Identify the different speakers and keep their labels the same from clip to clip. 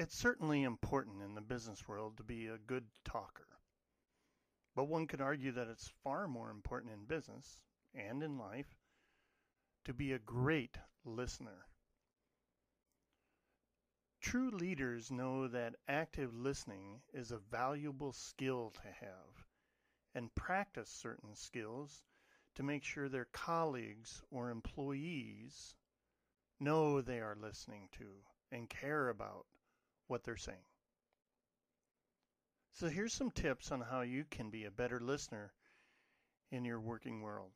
Speaker 1: It's certainly important in the business world to be a good talker. But one could argue that it's far more important in business and in life to be a great listener. True leaders know that active listening is a valuable skill to have and practice certain skills to make sure their colleagues or employees know they are listening to and care about what they're saying. So here's some tips on how you can be a better listener in your working world.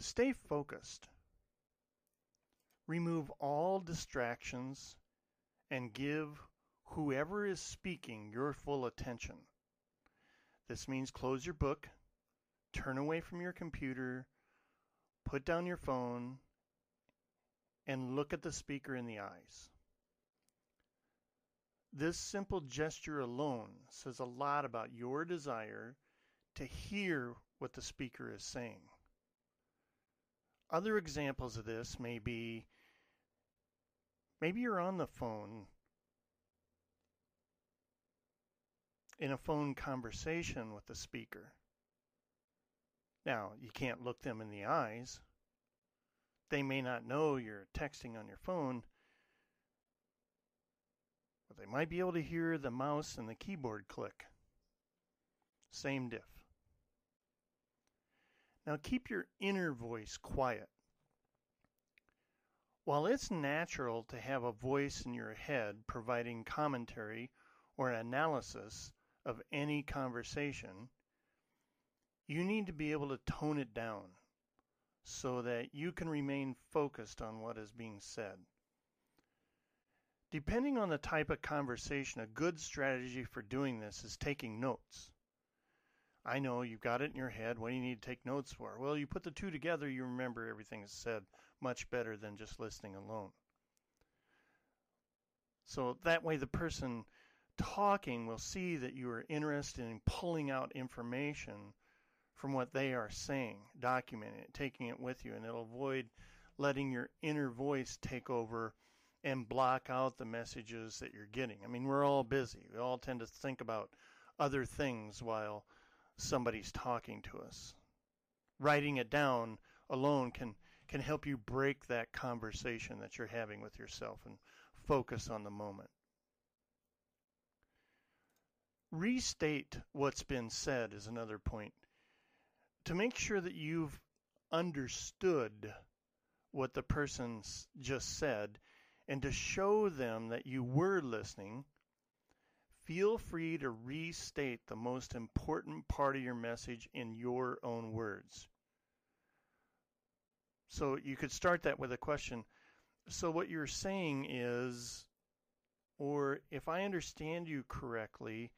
Speaker 1: Stay focused. Remove all distractions and give whoever is speaking your full attention. This means close your book, turn away from your computer, put down your phone, and look at the speaker in the eyes. This simple gesture alone says a lot about your desire to hear what the speaker is saying. Other examples of this may be maybe you're on the phone in a phone conversation with the speaker. Now, you can't look them in the eyes. They may not know you're texting on your phone, they might be able to hear the mouse and the keyboard click. Same diff. Now keep your inner voice quiet. While it's natural to have a voice in your head providing commentary or analysis of any conversation, you need to be able to tone it down so that you can remain focused on what is being said. Depending on the type of conversation, a good strategy for doing this is taking notes. I know you've got it in your head. What do you need to take notes for? Well, you put the two together, you remember everything said much better than just listening alone. So that way, the person talking will see that you are interested in pulling out information from what they are saying, documenting it, taking it with you, and it'll avoid letting your inner voice take over and block out the messages that you're getting. I mean, we're all busy. We all tend to think about other things while somebody's talking to us. Writing it down alone can can help you break that conversation that you're having with yourself and focus on the moment. Restate what's been said is another point. To make sure that you've understood what the person just said and to show them that you were listening, feel free to restate the most important part of your message in your own words. So you could start that with a question. So, what you're saying is, or if I understand you correctly,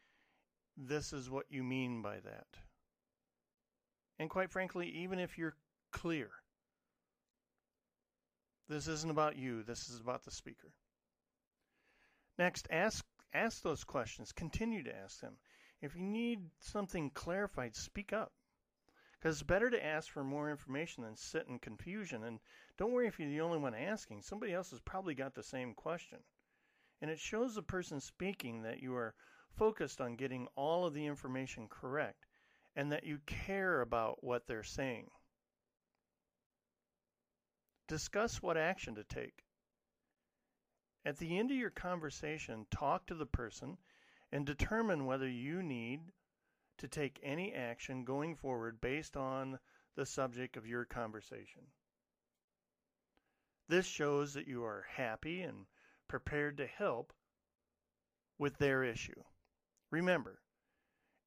Speaker 1: this is what you mean by that. And quite frankly, even if you're clear, this isn't about you, this is about the speaker. Next, ask ask those questions. Continue to ask them. If you need something clarified, speak up. Because it's better to ask for more information than sit in confusion. And don't worry if you're the only one asking. Somebody else has probably got the same question. And it shows the person speaking that you are focused on getting all of the information correct and that you care about what they're saying. Discuss what action to take. At the end of your conversation, talk to the person and determine whether you need to take any action going forward based on the subject of your conversation. This shows that you are happy and prepared to help with their issue. Remember,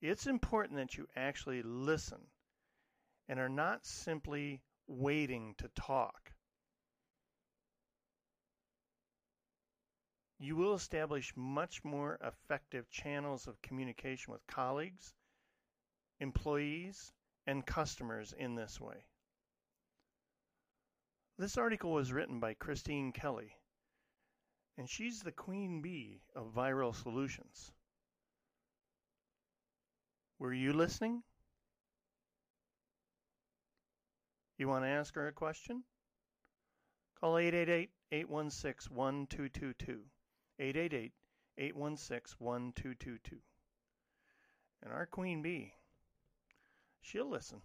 Speaker 1: it's important that you actually listen and are not simply waiting to talk. You will establish much more effective channels of communication with colleagues, employees, and customers in this way. This article was written by Christine Kelly, and she's the queen bee of viral solutions. Were you listening? You want to ask her a question? Call 888 816 1222. 888 816 1222. And our queen bee, she'll listen.